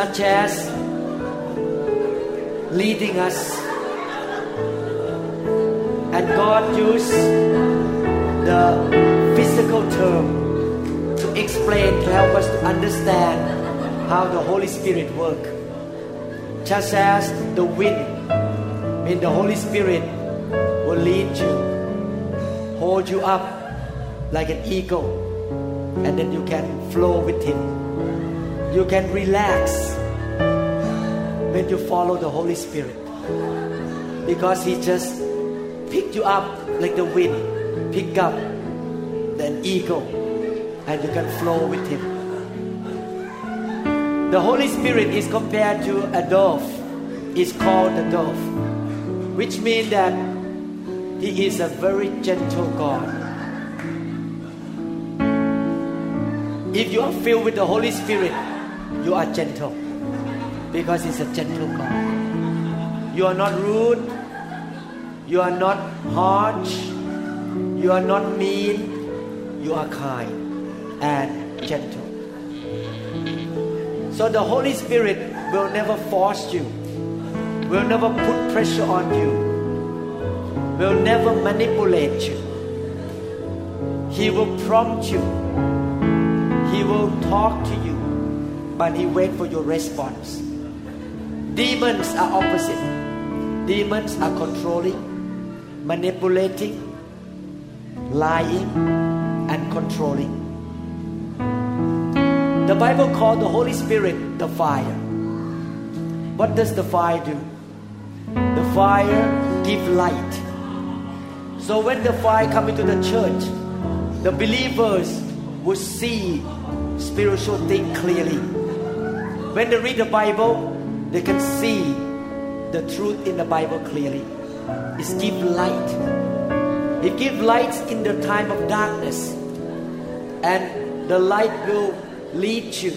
Such as leading us, and God used the physical term to explain, to help us to understand how the Holy Spirit work. Just as the wind, mean the Holy Spirit will lead you, hold you up like an eagle, and then you can flow with Him. You can relax when you follow the Holy Spirit because He just pick you up like the wind, pick up an eagle, and you can flow with Him. The Holy Spirit is compared to a dove. It's called a dove, which means that He is a very gentle God. If you are filled with the Holy Spirit, you are gentle because He's a gentle God. You are not rude, you are not harsh, you are not mean, you are kind and gentle. So the Holy Spirit will never force you, will never put pressure on you, will never manipulate you. He will prompt you, He will talk to you, but He wait for your response. Demons are opposite. Demons are controlling, manipulating, lying, and controlling. The Bible called the Holy Spirit the fire. What does the fire do? The fire give light. So when the fire come into the church, the believers will see spiritual things clearly. When they read the Bible, they can see the truth in the Bible clearly. It give light. It give light in the time of darkness. And the light will lead you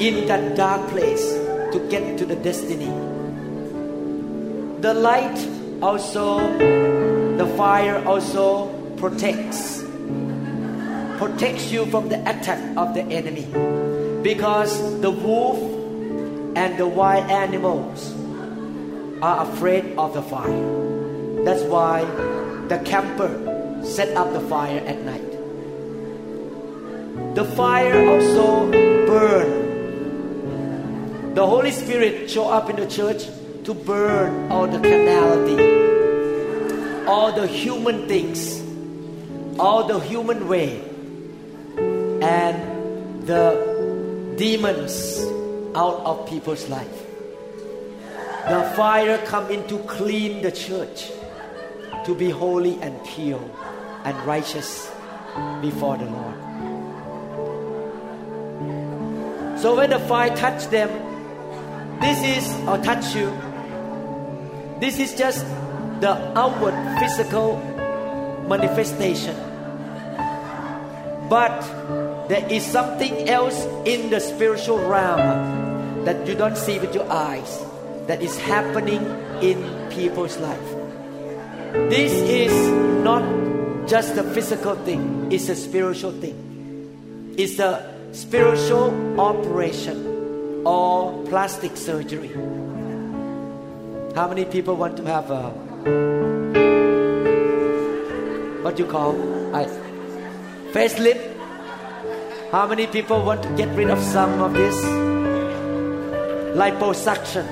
in that dark place to get to the destiny. The light also, the fire also protects. Protects you from the attack of the enemy. Because the wolf and the wild animals are afraid of the fire. That's why the camper set up the fire at night. The fire also burn. The Holy Spirit show up in the church to burn all the carnality, all the human things, all the human way, and the demons out of people's life. The fire come in to clean the church, to be holy and pure and righteous before the Lord. So when the fire touch them, this is or touch you. This is just the outward physical manifestation. But there is something else in the spiritual realm that you don't see with your eyes that is happening in people's life. This is not just a physical thing, it's a spiritual thing. It's a spiritual operation or plastic surgery. How many people want to have a what you call a facelift? How many people want to get rid of some of this liposuction?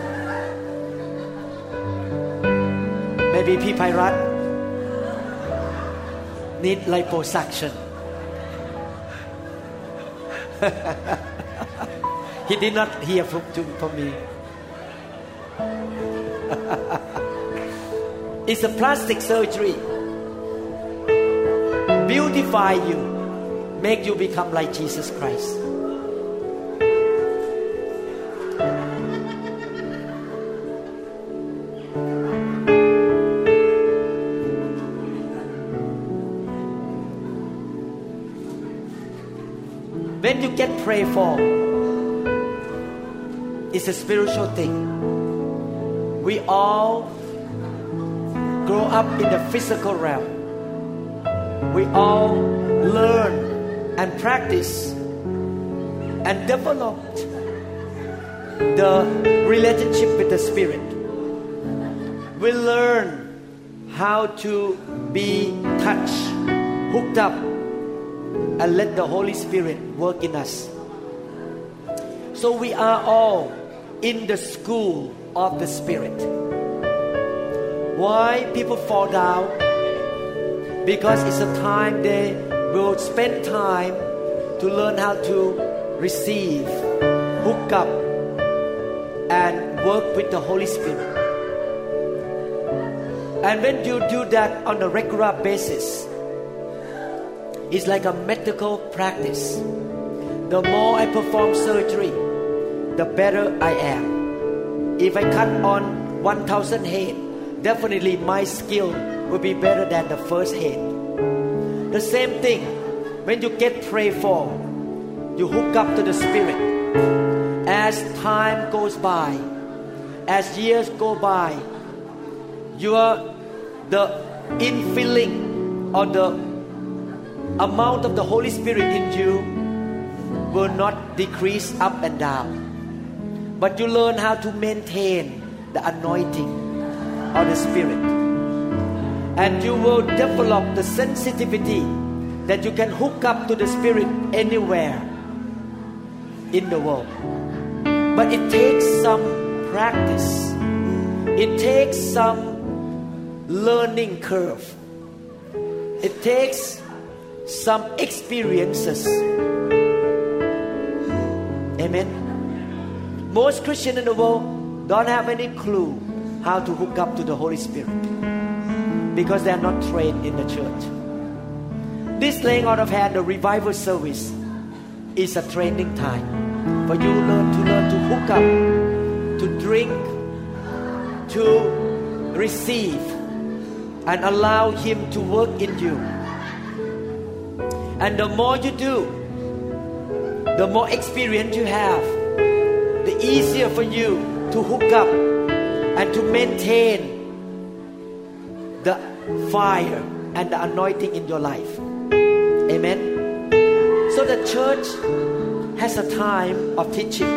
Maybe P. Pyrat need liposuction. he did not hear from, to, from me. it's a plastic surgery. Beautify you, make you become like Jesus Christ. When you get prayed for, it's a spiritual thing. We all grow up in the physical realm. We all learn and practice and develop the relationship with the Spirit. We learn how to be touched, hooked up, and let the Holy Spirit work in us. So we are all in the school of the Spirit. Why people fall down? Because it's a time they will spend time to learn how to receive, hook up, and work with the Holy Spirit. And when you do that on a regular basis, it's like a medical practice. The more I perform surgery, the better I am. If I cut on 1,000 head, definitely my skill will be better than the first head. The same thing, when you get prayed for, you hook up to the Spirit. As time goes by, as years go by, your the infilling or the amount of the Holy Spirit in you will not decrease up and down. But you learn how to maintain the anointing of the Spirit. And you will develop the sensitivity that you can hook up to the Spirit anywhere in the world. But it takes some practice, it takes some learning curve. It takes some experiences. Amen. Most Christians in the world don't have any clue how to hook up to the Holy Spirit because they are not trained in the church. This laying out of hand, the revival service, is a training time for you learn to learn to hook up, to drink, to receive, and allow Him to work in you and the more you do, the more experience you have, the easier for you to hook up and to maintain fire and the anointing in your life. Amen. So the church has a time of teaching.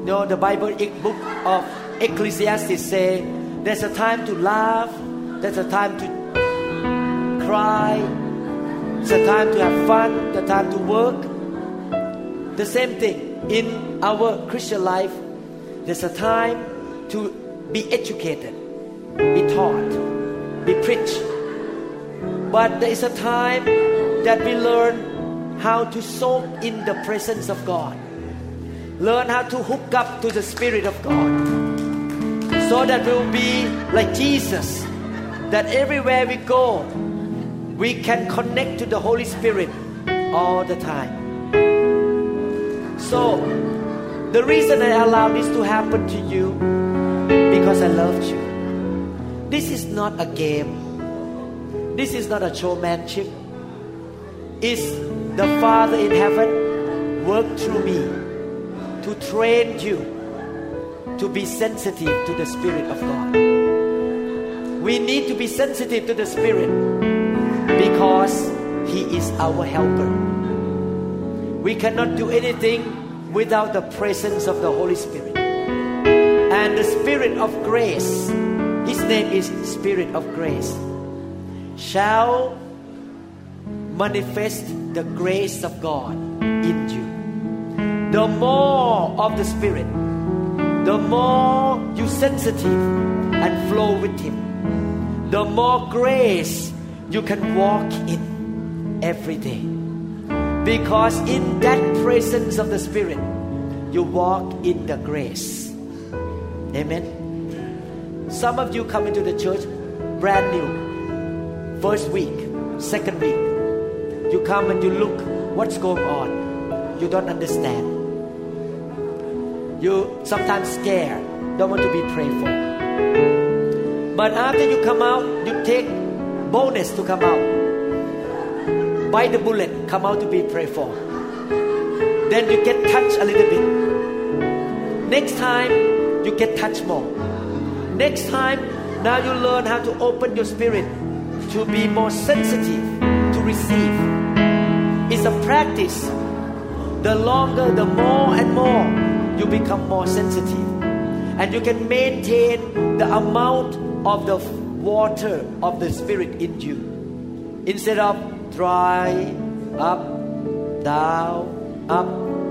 You know, the Bible book of Ecclesiastes say there's a time to laugh, there's a time to cry, it's a time to have fun, the time to work. The same thing in our Christian life. There's a time to be educated, be taught, be preached. But there is a time that we learn how to soak in the presence of God. Learn how to hook up to the Spirit of God. So that we'll be like Jesus. That everywhere we go, we can connect to the Holy Spirit all the time. So, the reason I allow this to happen to you because I loved you. This is not a game. This is not a showmanship. It's the Father in heaven work through me to train you to be sensitive to the Spirit of God. We need to be sensitive to the Spirit because He is our helper. We cannot do anything without the presence of the Holy Spirit. And the Spirit of grace, His name is Spirit of grace, shall manifest the grace of God in you. The more of the Spirit, the more you sensitive and flow with Him, the more grace you can walk in every day. Because in that presence of the Spirit, you walk in the grace. Amen. Some of you come into the church brand new, first week, second week. You come and you look what's going on. You don't understand. You sometimes scared, don't want to be prayed for. But after you come out, you take bonus to come out. Bite the bullet, come out to be prayed for. Then you get touched a little bit. Next time, you get touched more. Next time, now you learn how to open your spirit to be more sensitive to receive. It's a practice. The longer, the more and more you become more sensitive. And you can maintain the amount of the water of the Spirit in you. Instead of dry, up, down, up,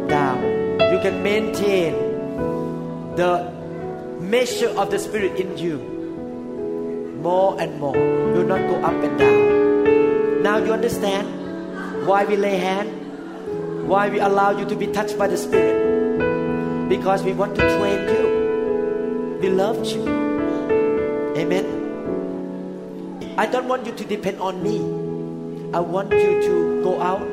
down. You can maintain the measure of the Spirit in you more and more. Will not go up and down. Now you understand why we lay hand? Why we allow you to be touched by the Spirit? Because we want to train you. We love you. Amen. I don't want you to depend on me. I want you to go out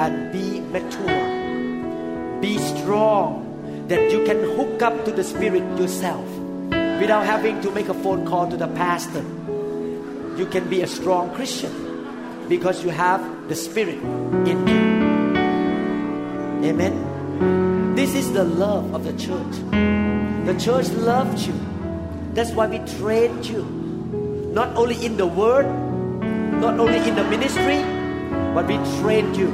and be mature. Be strong that you can hook up to the Spirit yourself without having to make a phone call to the pastor. You can be a strong Christian because you have the Spirit in you. Amen. This is the love of the church. The church loved you. That's why we trained you. Not only in the word, not only in the ministry, but we trained you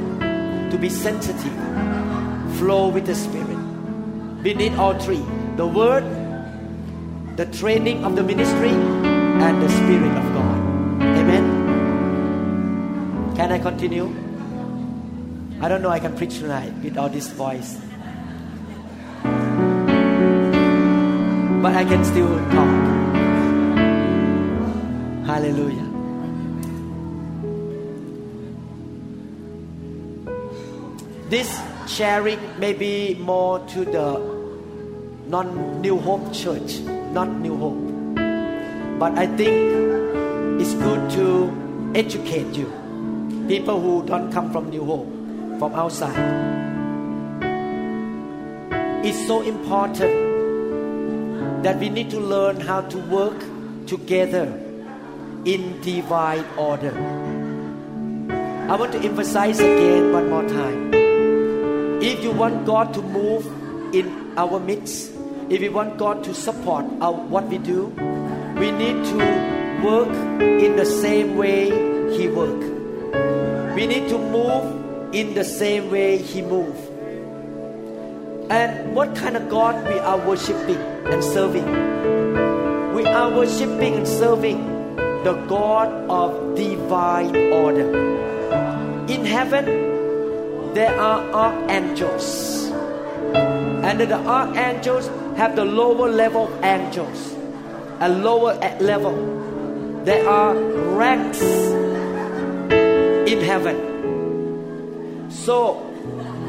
to be sensitive, flow with the Spirit. We need all three the word, the training of the ministry, and the Spirit of God. Amen. Can I continue? I don't know I can preach tonight without this voice. But I can still talk. Hallelujah. This sharing may be more to the non New Hope church, not New Hope. But I think it's good to educate you, people who don't come from New Hope, from outside. It's so important that we need to learn how to work together in divine order. I want to emphasize again one more time. If you want God to move in our midst, if we want God to support our, what we do, we need to work in the same way He work. We need to move in the same way He move. And what kind of God we are worshiping and serving? We are worshiping and serving the God of divine order. In heaven, there are archangels. And the archangels have the lower level angels. A lower level. There are ranks in heaven. So,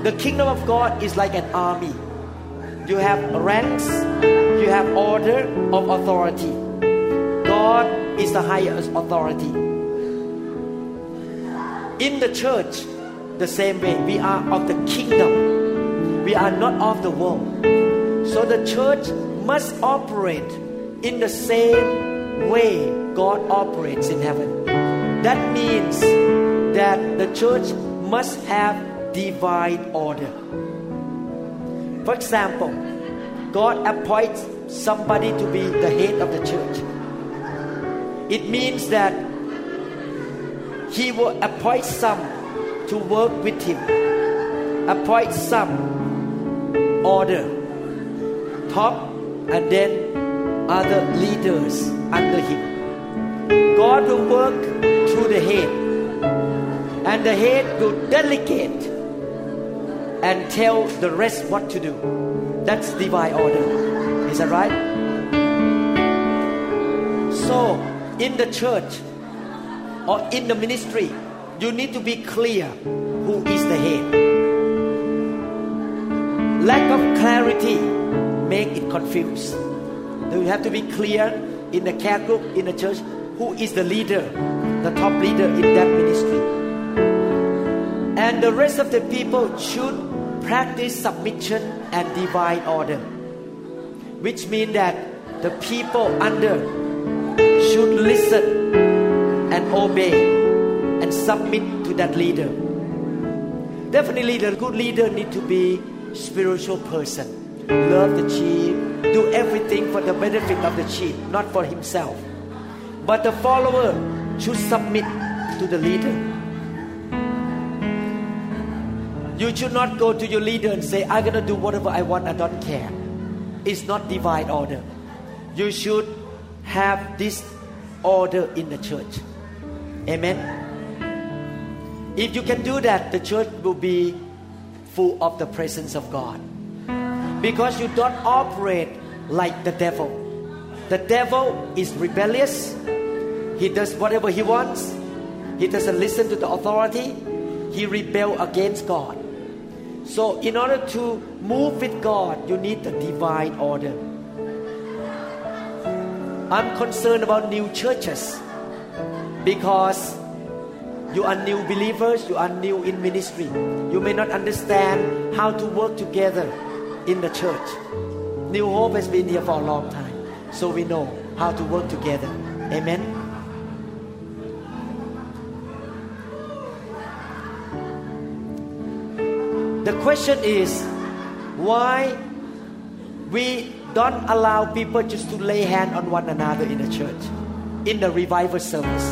the kingdom of God is like an army. You have ranks, you have order of authority. God is the highest authority. In the church, the same way, we are of the kingdom. We are not of the world. So the church must operate in the same way God operates in heaven. That means that the church must have divine order. For example, God appoints somebody to be the head of the church. It means that He will appoint some to work with him, appoint some order, top, and then other leaders under him. God will work through the head, and the head will delegate and tell the rest what to do. That's divine order. Is that right? So, in the church or in the ministry, you need to be clear who is the head. Lack of clarity make it confused. You have to be clear in the care group in the church who is the leader, the top leader in that ministry. And the rest of the people should practice submission and divine order, which means that the people under should listen and obey and submit to that leader. Definitely, the good leader need to be spiritual person, love the sheep, do everything for the benefit of the sheep, not for himself. But the follower should submit to the leader. You should not go to your leader and say, I'm going to do whatever I want, I don't care. It's not divine order. You should have this order in the church. Amen. If you can do that, the church will be full of the presence of God. Because you don't operate like the devil. The devil is rebellious. He does whatever he wants. He doesn't listen to the authority. He rebel against God. So in order to move with God, you need the divine order. I'm concerned about new churches because you are new believers, you are new in ministry. You may not understand how to work together in the church. New Hope has been here for a long time, so we know how to work together. Amen. The question is why we don't allow people just to lay hand on one another in the church in the revival service.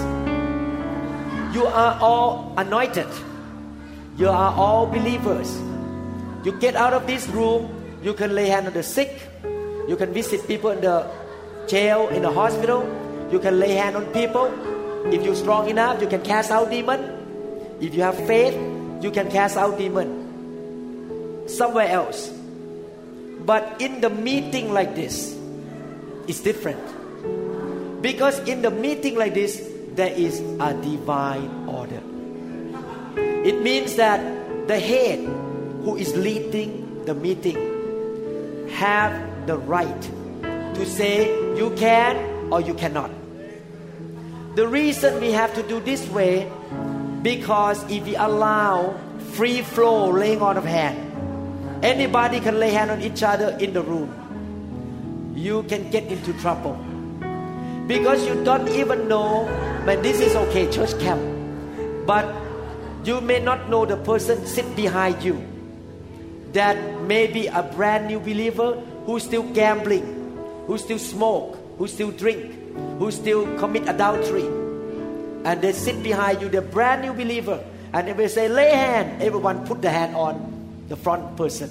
You are all anointed. You are all believers. You get out of this room, you can lay hand on the sick. You can visit people in the jail, in the hospital. You can lay hand on people. If you're strong enough, you can cast out demon. If you have faith, you can cast out demon somewhere else. But in the meeting like this, it's different. Because in the meeting like this, there is a divine order. It means that the head who is leading the meeting have the right to say you can or you cannot. The reason we have to do this way because if we allow free flow laying on of hand, anybody can lay hand on each other in the room. You can get into trouble because you don't even know when this is okay, church camp, but you may not know the person sit behind you that may be a brand new believer who's still gambling, who still smoke, who still drink, who still commit adultery. And they sit behind you, the brand new believer, and they say, lay hand. Everyone put the hand on the front person.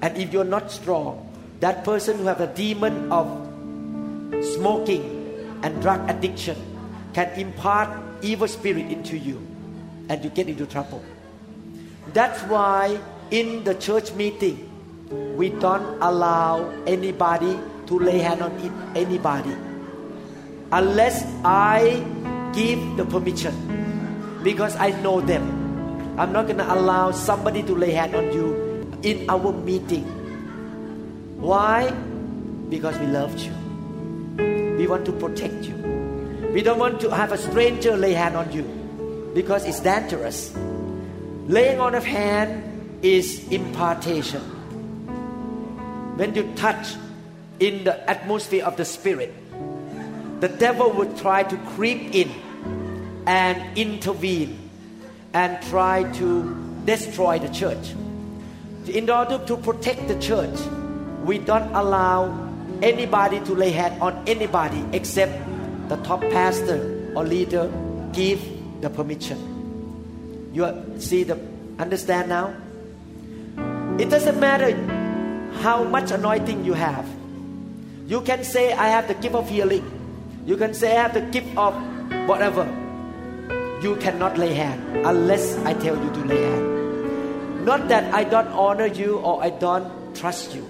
And if you're not strong, that person who have a demon of smoking and drug addiction can impart evil spirit into you and you get into trouble. That's why in the church meeting, we don't allow anybody to lay hand on anybody unless I give the permission because I know them. I'm not going to allow somebody to lay hand on you in our meeting. Why? Because we love you. We want to protect you. We don't want to have a stranger lay hand on you because it's dangerous. Laying on of hand is impartation. When you touch in the atmosphere of the spirit, the devil would try to creep in and intervene and try to destroy the church. In order to protect the church, we don't allow anybody to lay hand on anybody except the top pastor or leader give the permission. You see the understand now? It doesn't matter how much anointing you have. You can say, I have the gift of healing. You can say, I have the gift of whatever. You cannot lay hand unless I tell you to lay hand. Not that I don't honor you or I don't trust you,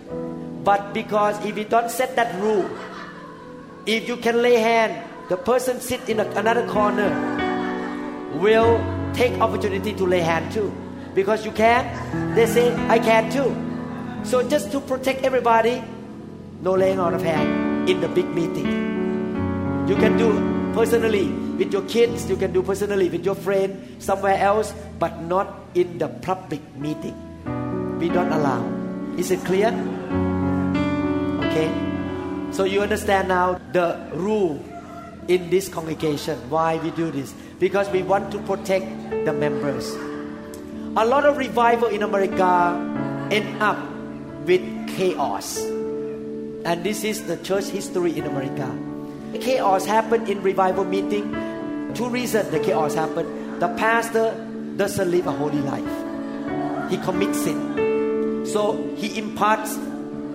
but because if you don't set that rule, if you can lay hand, the person sit in another corner will take opportunity to lay hand too. Because you can, they say, I can too. So just to protect everybody, no laying on of hand in the big meeting. You can do personally with your kids, you can do personally with your friend somewhere else, but not in the public meeting. We don't allow. Is it clear? Okay. So you understand now the rule in this congregation why we do this because we want to protect the members. A lot of revival in America end up with chaos. And this is the church history in America. Chaos happened in revival meeting. Two reasons the chaos happened. The pastor doesn't live a holy life. He commits sin. So he imparts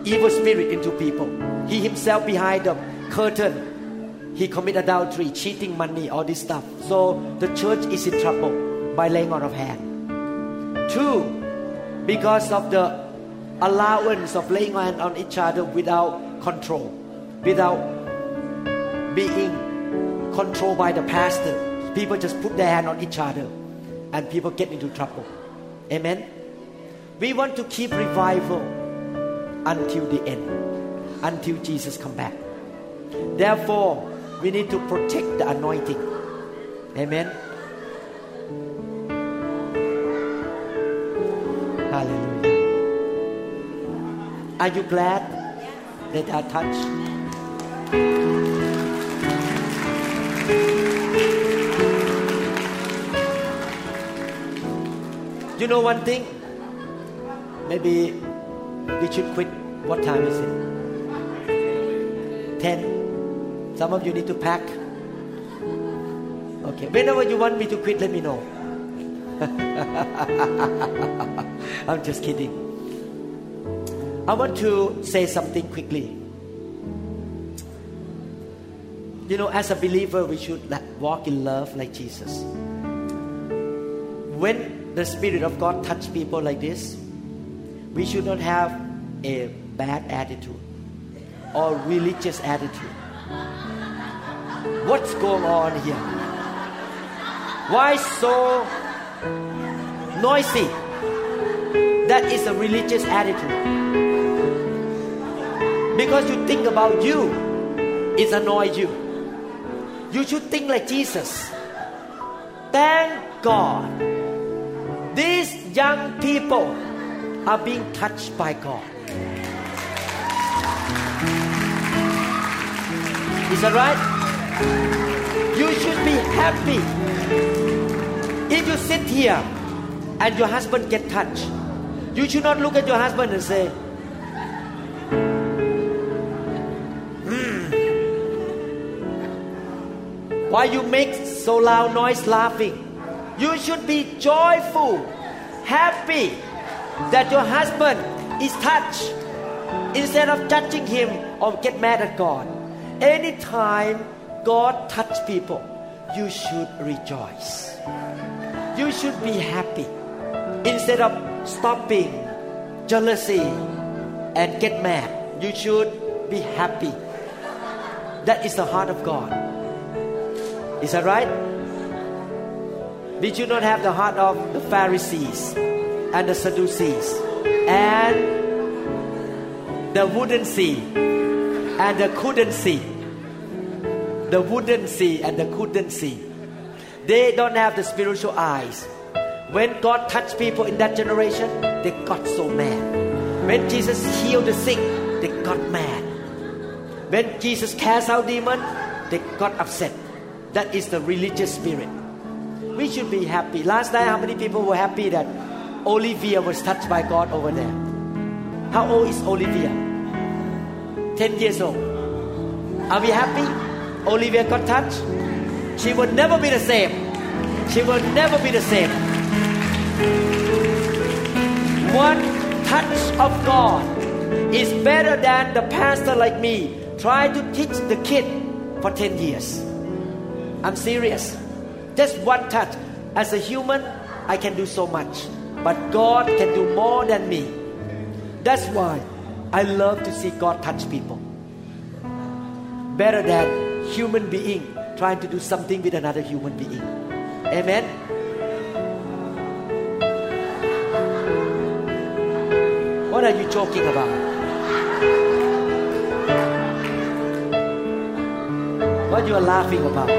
evil spirit into people. He himself behind the curtain. He commit adultery, cheating money, all this stuff. So the church is in trouble by laying on of hand. Two, because of the allowance of laying hand on each other without control, without being controlled by the pastor. People just put their hand on each other and people get into trouble. Amen. We want to keep revival until the end, until Jesus come back. Therefore, we need to protect the anointing. Amen. Hallelujah. Are you glad that I touched? You know one thing? Maybe we should quit. What time is it? 10. Some of you need to pack. Okay. Whenever you want me to quit, let me know. I'm just kidding. I want to say something quickly. You know, as a believer, we should walk in love like Jesus. When the Spirit of God touch people like this, we should not have a bad attitude or religious attitude. What's going on here? Why so noisy? That is a religious attitude. Because you think about you, it annoys you. You should think like Jesus. Thank God. These young people are being touched by God. Is that right? You should be happy. If you sit here and your husband get touched, you should not look at your husband and say, "Hmm, Why you make so loud noise laughing? You should be joyful, happy that your husband is touched instead of judging him or get mad at God. Anytime God touch people, you should rejoice. You should be happy instead of stopping jealousy and get mad. You should be happy. That is the heart of God. Is that right? We should not have the heart of the Pharisees and the Sadducees and the wouldn't see and the couldn't see. The wouldn't see and the couldn't see. They don't have the spiritual eyes. When God touched people in that generation, they got so mad. When Jesus healed the sick, they got mad. When Jesus cast out demons, they got upset. That is the religious spirit. We should be happy. Last night, how many people were happy that Olivia was touched by God over there? How old is Olivia? 10 years old. Are we happy? Olivia got touched? She will never be the same. she will never be the same. One touch of God is better than the pastor like me trying to teach the kid for 10 years. I'm serious. Just one touch. As a human, I can do so much. But God can do more than me. That's why I love to see God touch people. Better than human being trying to do something with another human being. Amen. What are you talking about? What are you are laughing about?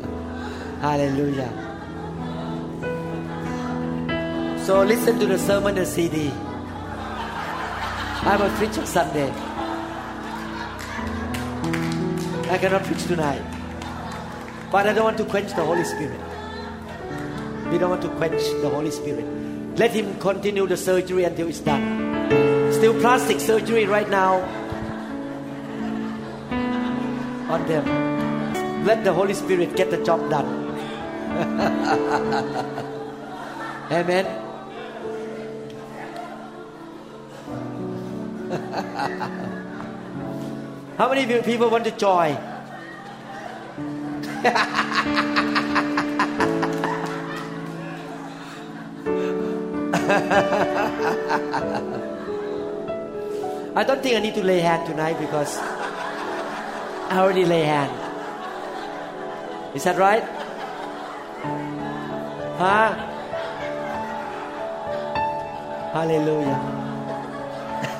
Hallelujah. So listen to the sermon and CD. I'm a preach on Sunday. I cannot preach tonight. But I don't want to quench the Holy Spirit. We don't want to quench the Holy Spirit. Let Him continue the surgery until it's done. Still plastic surgery right now on them. Let the Holy Spirit get the job done. Amen. How many of you people want to join? I don't think I need to lay hand tonight because I already lay hand. Is that right? Huh? Hallelujah.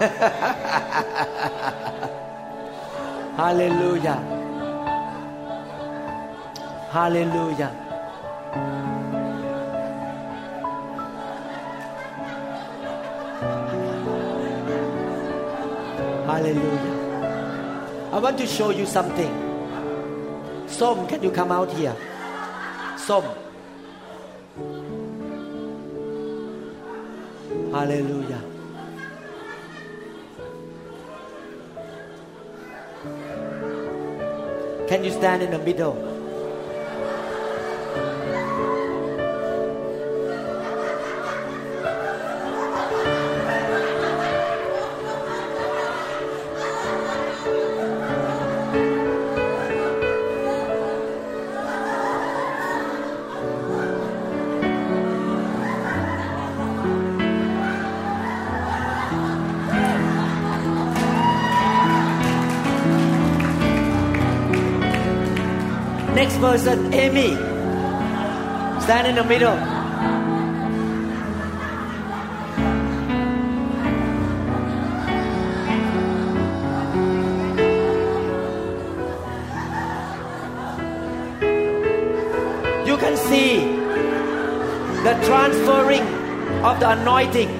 Hallelujah. Hallelujah. Hallelujah. I want to show you something. Som, can you come out here? Som. Hallelujah. Can you stand in the middle? Person, Amy. Stand in the middle. You can see the transferring of the anointing.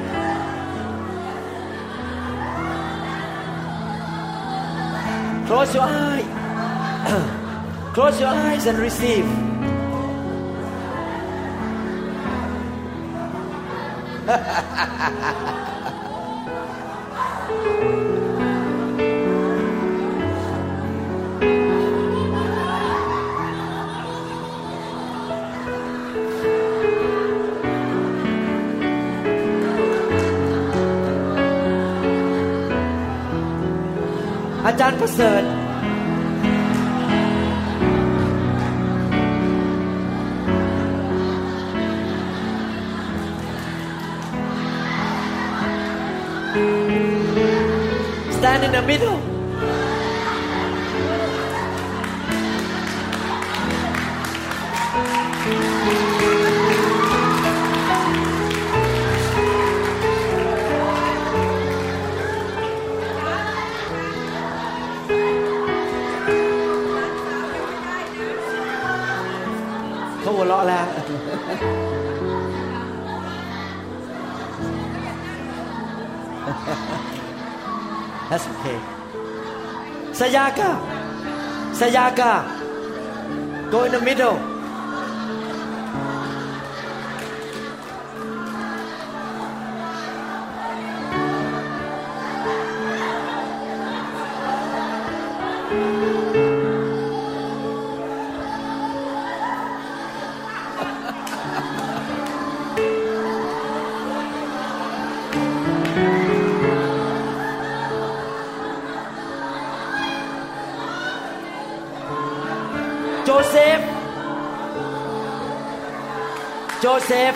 Close your eye. Close your eyes and receive.อาจารย์ประเสริฐ Stand in the middle. Không lọ là That's okay Sayaka. Sayaka. Go in the middle. Joseph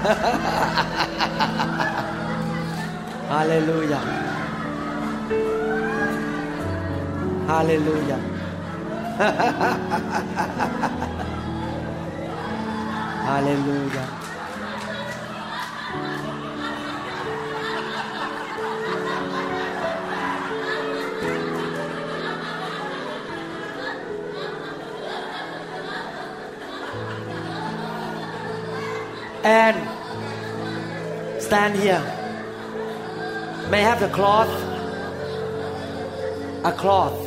Hallelujah. Hallelujah. Hallelujah. And stand here. May I have the cloth? A cloth.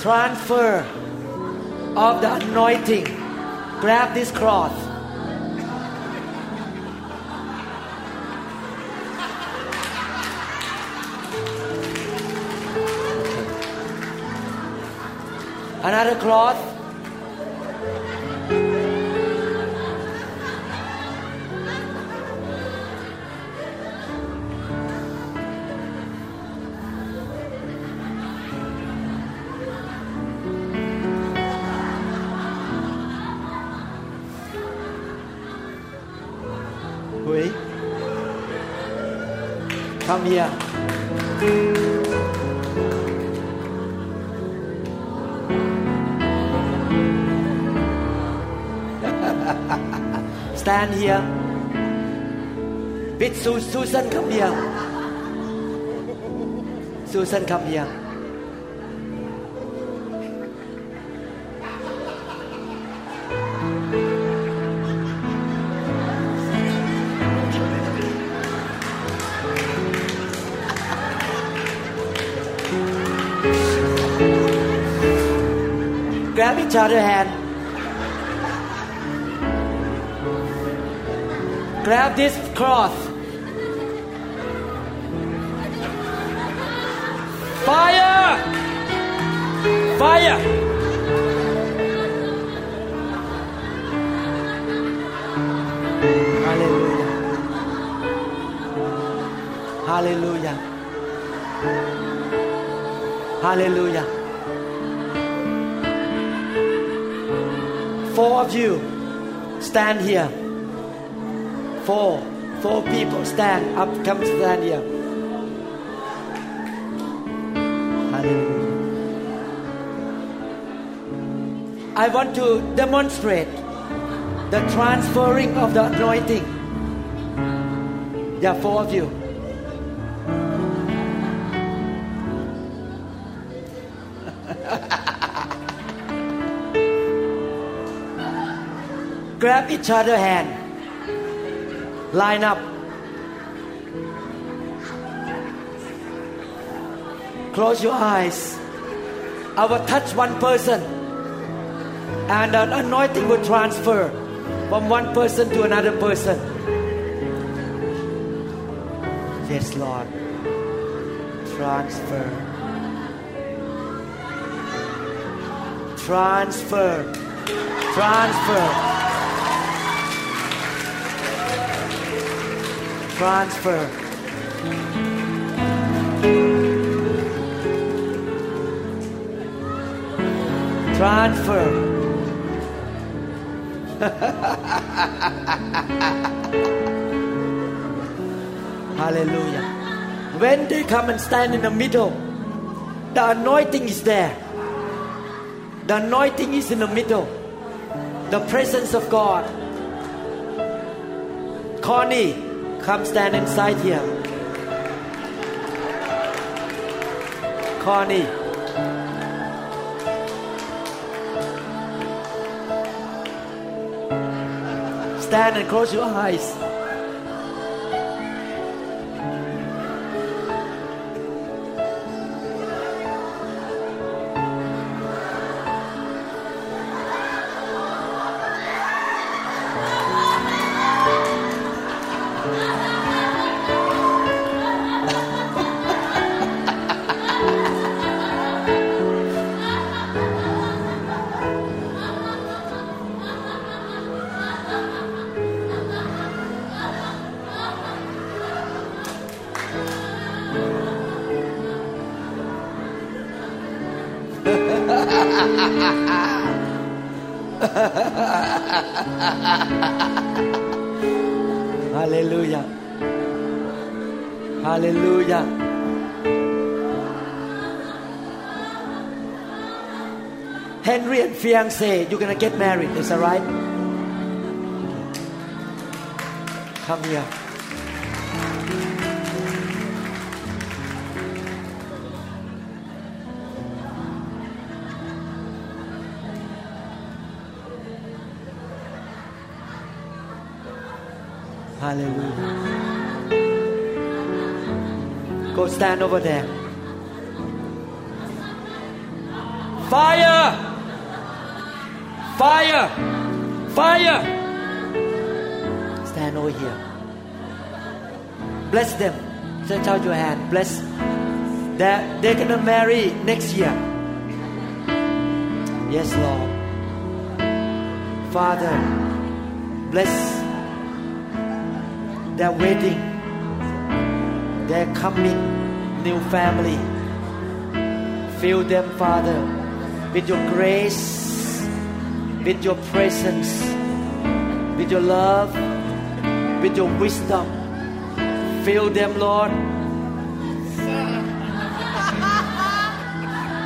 Transfer of the anointing. Grab this cloth. Another cloth. Hui. Come here. Stand here. With Su- Susan, come here. À? Susan, come here. À? Grab each other hand. Grab this cloth. Fire! Fire! Hallelujah. Hallelujah. Hallelujah. Four of you stand here. Four. Four people stand up. Come stand here. Hallelujah. I want to demonstrate the transferring of the anointing. There are four of you. grab each other hand line up. Close your eyes. I will touch one person. And an anointing will transfer from one person to another person. Yes Lord. Transfer. Transfer. Transfer transfer. Transfer. Hallelujah. When they come and stand in the middle the anointing is there. The anointing is in the middle. The presence of God. Connie, come stand inside here. Connie. Stand and close your eyes. Fiance, you're gonna get married, is that right? Come here. Hallelujah. Go stand over there. Fire! Fire! Fire! Stand over here. Bless them. Stretch out your hand. Bless. They're, they're gonna marry next year. Yes, Lord. Father, bless their wedding, their coming new family. Fill them, Father, with your grace, with your presence, with your love, with your wisdom. Fill them, Lord.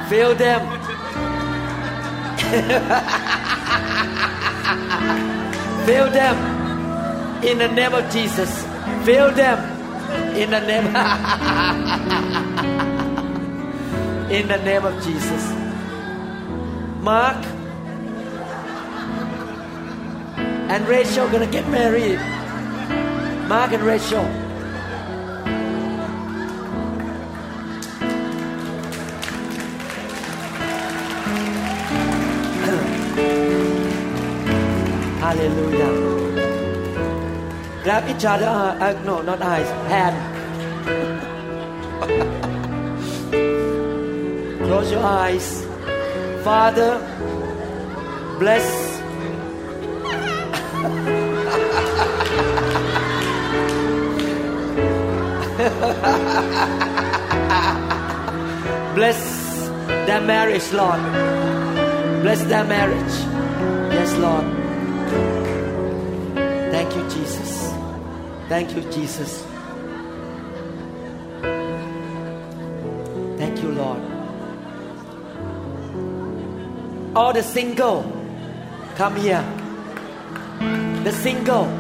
Fill them. Fill them in the name of Jesus. Fill them in the name in the name of Jesus. Mark and Rachel gonna get married. Mark and Rachel. Hallelujah. Grab each other, uh, uh, no, not eyes, hand. Close your eyes. Father, bless. bless their marriage, Lord. Bless their marriage. Yes, Lord. Thank you, Jesus. Thank you, Jesus. Thank you, Lord. All the single, come here. The single.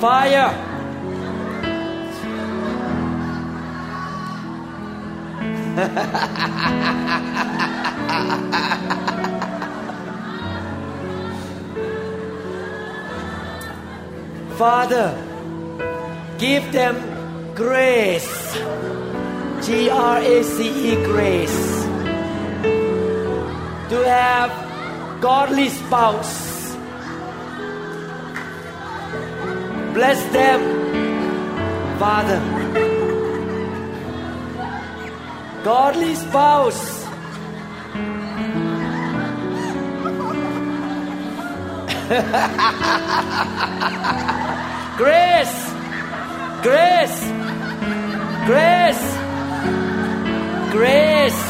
Fire! Father, give them grace. G R A C E grace. To have godly spouse. Bless them, Father. Godly spouse. Grace, grace, grace, grace,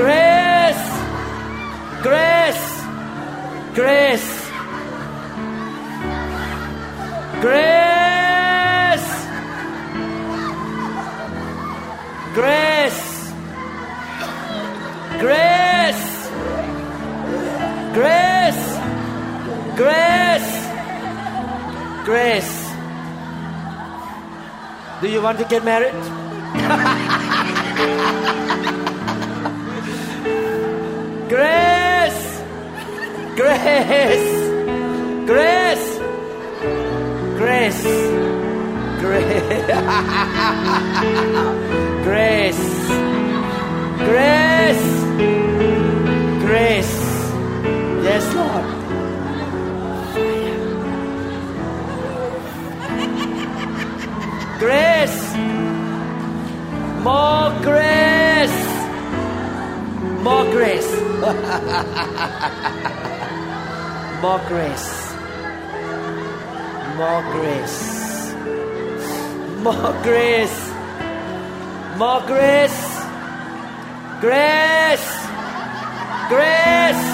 grace, grace, grace, grace, grace, grace, grace, grace. Grace. Do you want to get married? Grace. Grace. Grace. Grace. Grace. Grace. Grace. Grace. Yes, Lord. Grace. More grace. More grace. More grace. More grace. More grace. More grace. Grace. Grace.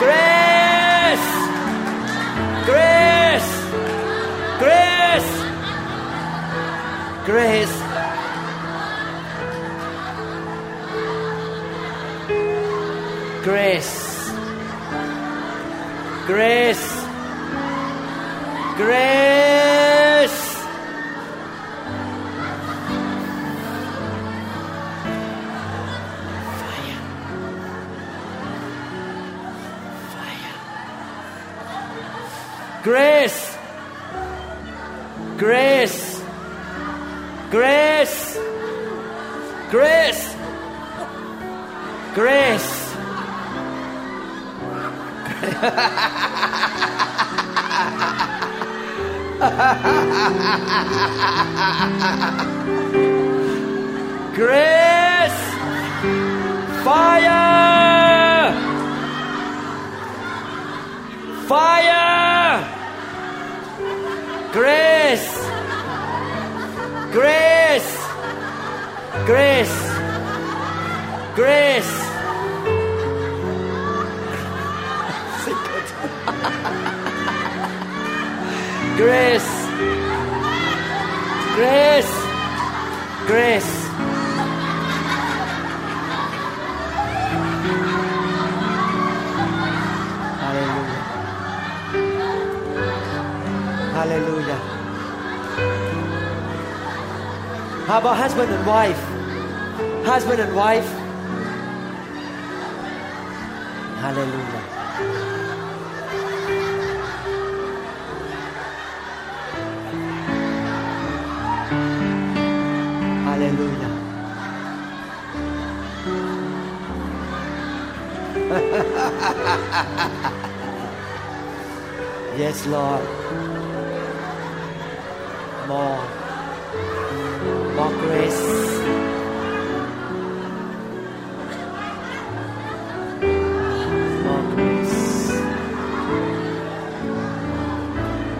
Grace. Grace. Grace. Grace. Grace. Grace. Grace. Grace. Grace. Grace. Grace. Grace. Grace. Fire. Fire. Grace. Grace. Grace. Grace. Grace. Grace. Grace. Hallelujah. Hallelujah. How about husband and wife? Husband and wife. Hallelujah. yes, Lord. More. More grace. More grace.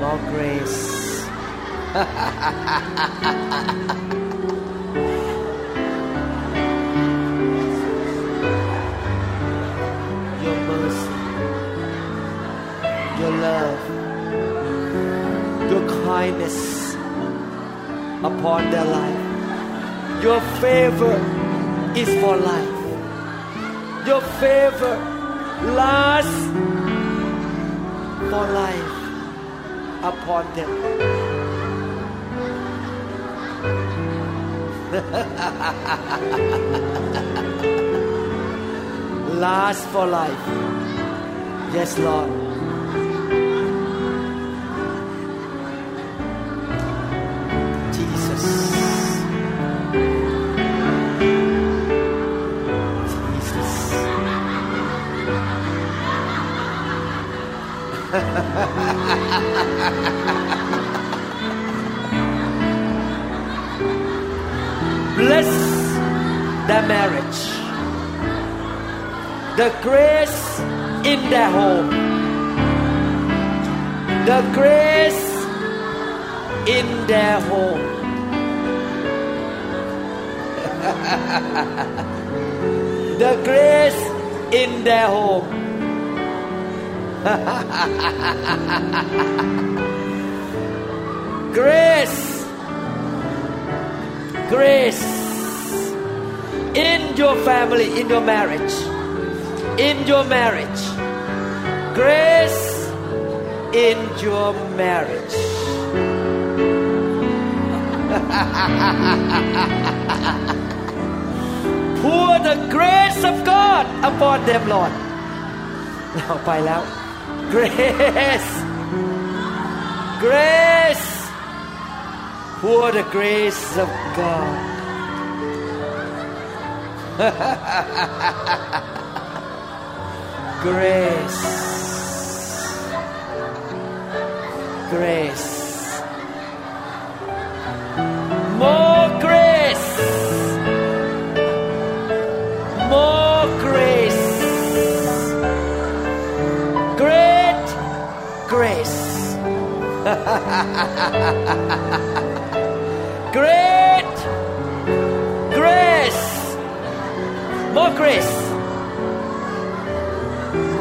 More grace. kindness upon their life. Your favor is for life. Your favor lasts for life upon them. Last for life. Yes, Lord. Marriage. The grace in their home. The grace in their home. the grace in their home. grace. Grace in your family, in your marriage. In your marriage. Grace in your marriage. Pour the grace of God upon them, Lord. Now, by out. Grace. Grace. Pour the grace of God. Grace Grace More grace more grace. Great grace. Great grace.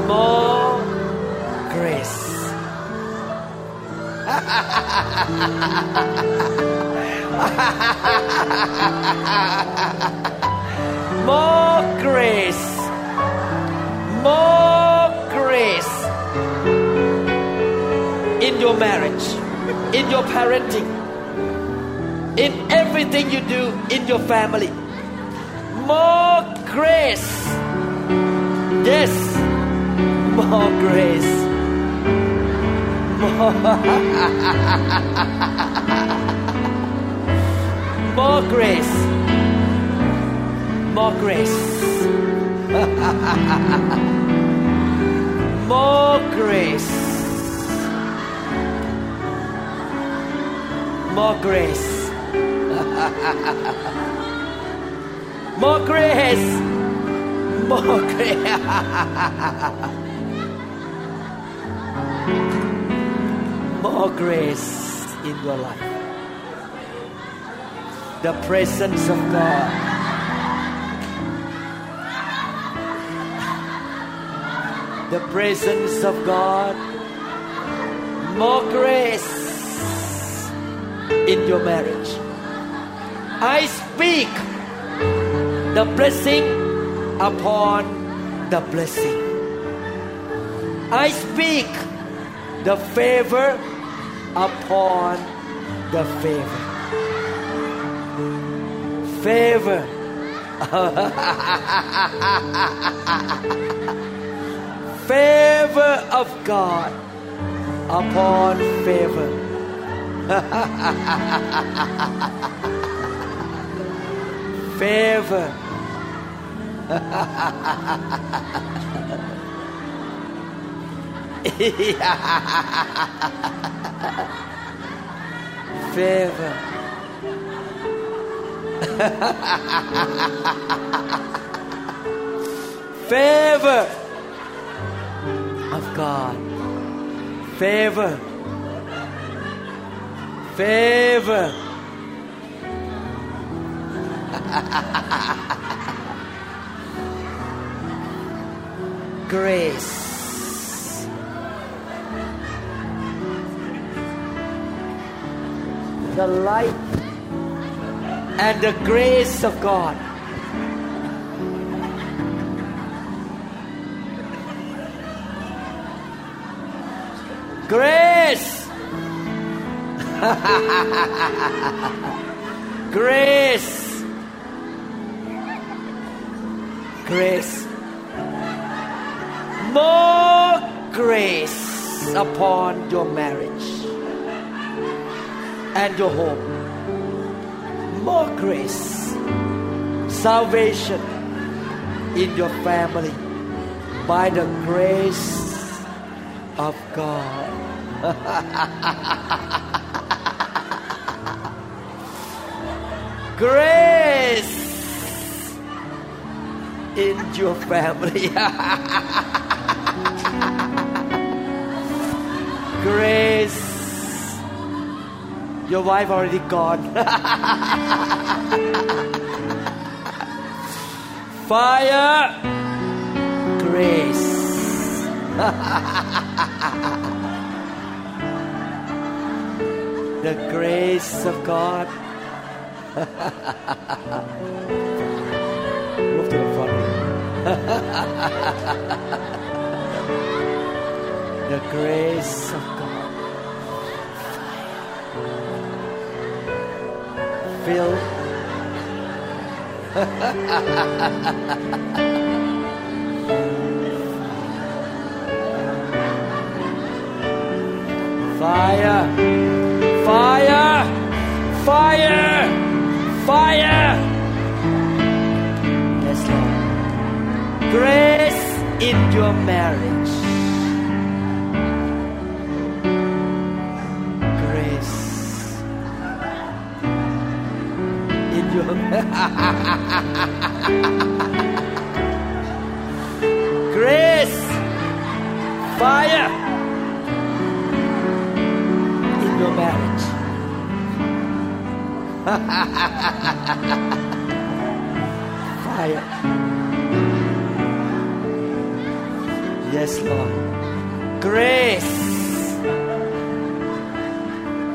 More grace. More grace. More grace in your marriage, in your parenting, in everything you do in your family. More grace. Yes, more grace. More, more grace. More grace. More grace. More grace. More grace. More grace. More grace in your life. The presence of God. the presence of God, more grace in your marriage. I speak the blessing upon the blessing. I speak the favor upon the favor. Favor. favor of God upon favor. favor. favor. favor of God. Favor. Favor. Grace. the light and the grace of God. Grace. grace. Grace. More grace upon your marriage and your home. More grace. Salvation in your family by the grace of God. grace in your family. grace. Your wife already gone. Fire. Grace. the grace of God. Move to the front. the grace of God. Fill. Fire! Fire! Fire! Fire! Yes, Lord. Grace in your marriage. In Grace! Fire! in your marriage. Fire. Yes, Lord. Grace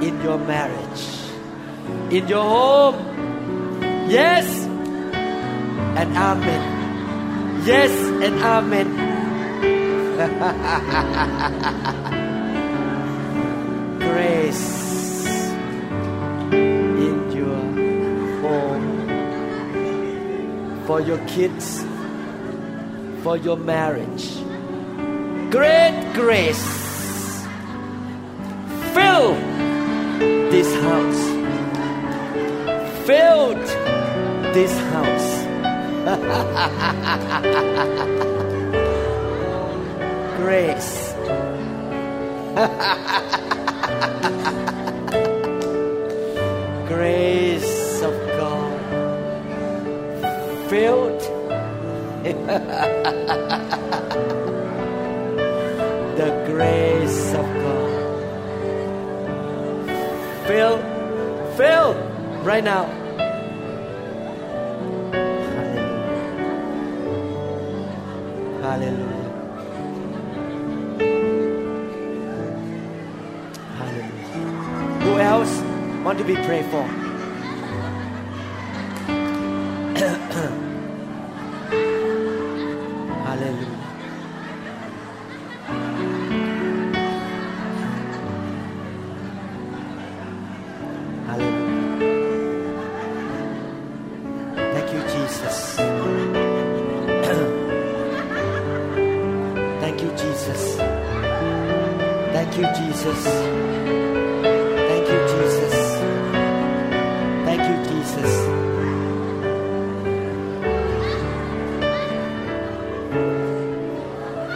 in your marriage, in your home. Yes, and Amen. Yes, and Amen. grace for your kids, for your marriage. Great grace fill this house, filled this house. grace. grace of God. Filled. The grace of God. Fill fill right now Be pray for.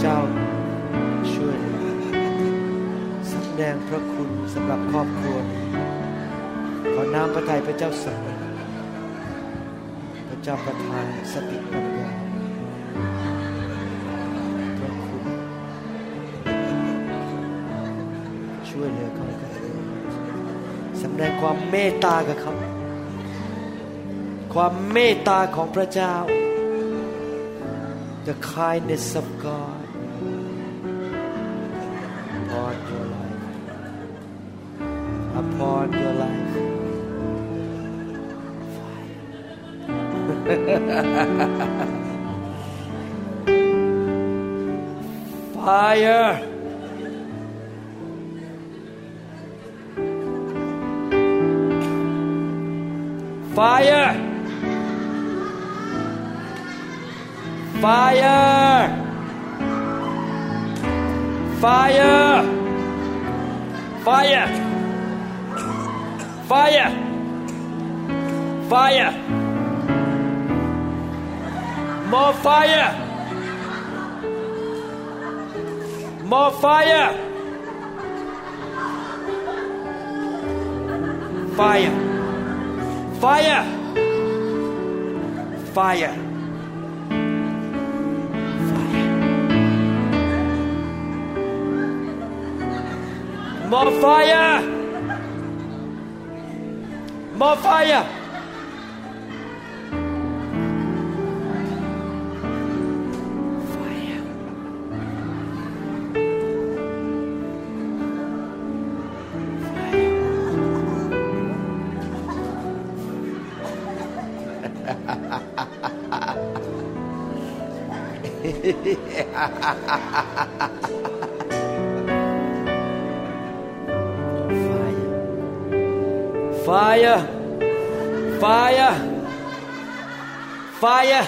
เจ้า ช่วยแสดงพระคุณสำหรับครอบครัวนี้ขอน้ำพระทัยพระเจ้าสำเร็จพระเจ้าประทานสติปัญญาพระคุณช่วยเหลือเขาให้เขาสำแดงความเมตตากับเขาความเมตตาของพระเจ้า the kindness of God Fire. Fire. Fire.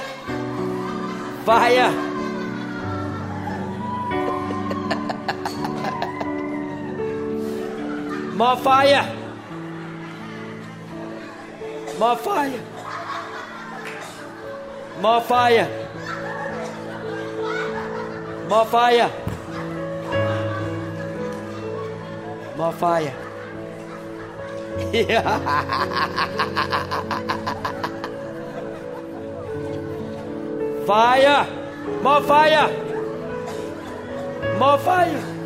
Fire. More fire. More fire. More fire. More fire. More fire. fire! More fire! More fire!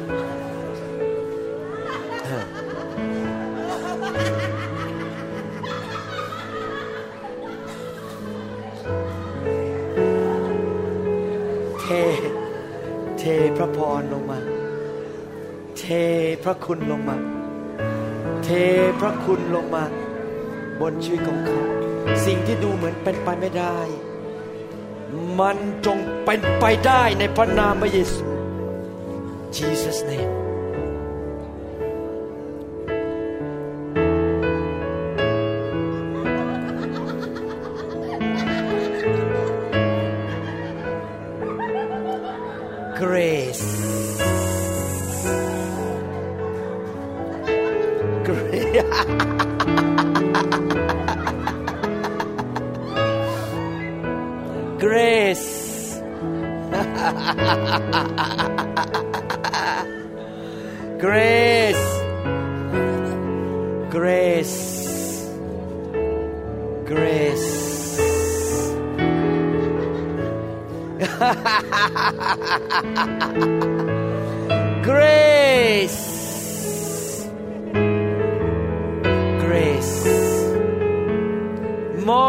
พระพรลงมา เทพระคุณลงมา เทพระคุณลงมา บนชีวิตของเขา สิ่งที่ดูเหมือนเป็นไปไม่ได้ มันจงเป็นไปได้ในพระนามพระเยซู Jesus name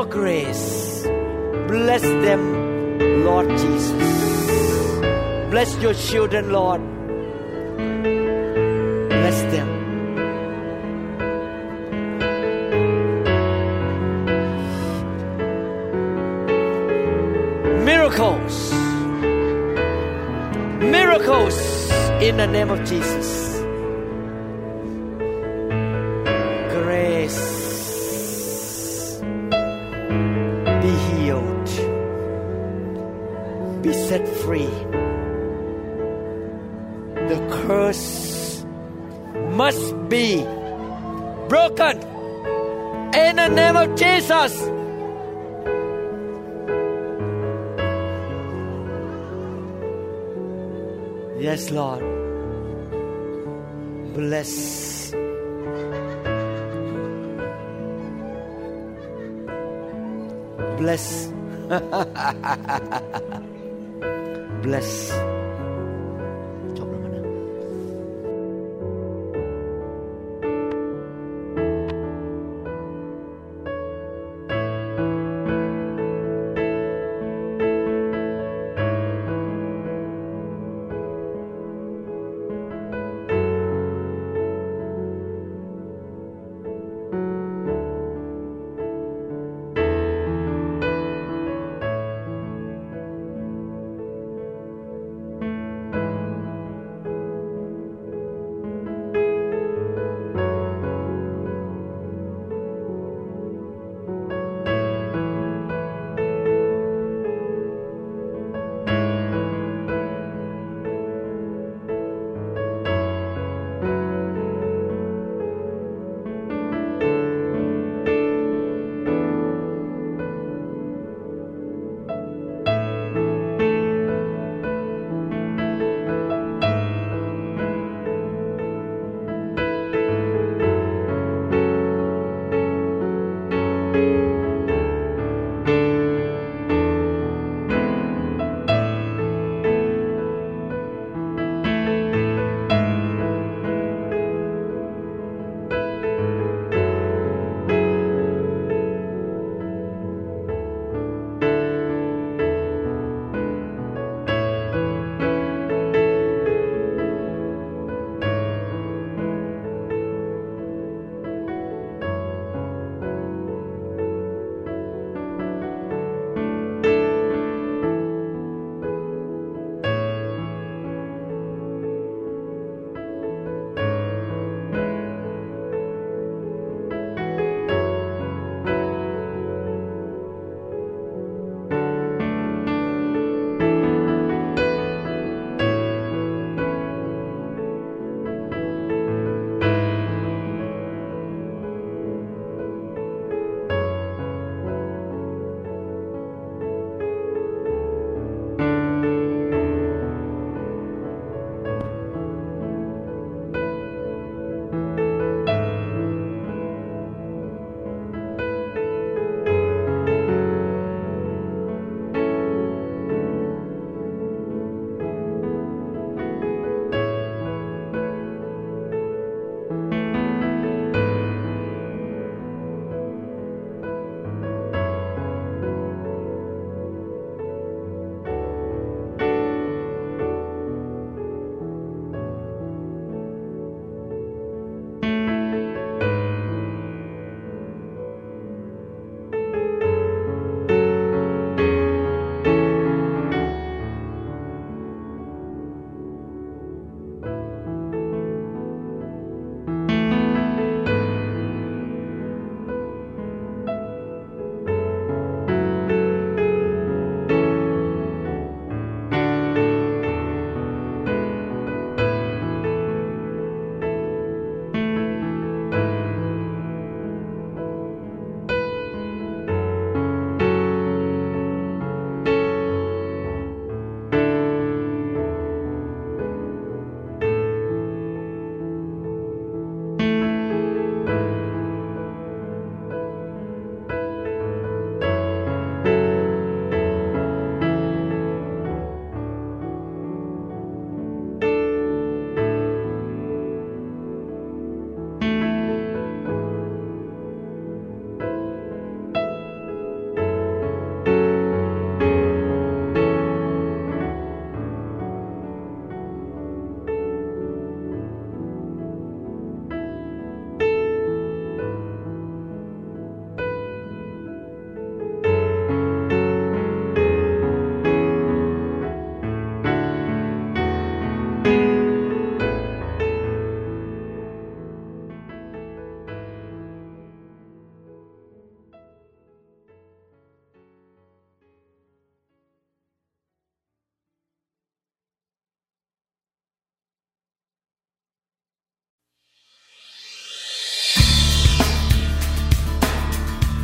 Grace. Bless them, Lord Jesus. Bless your children, Lord. Bless them. Miracles. Miracles in the name of Jesus. Yes, Lord. Bless. Bless. Bless.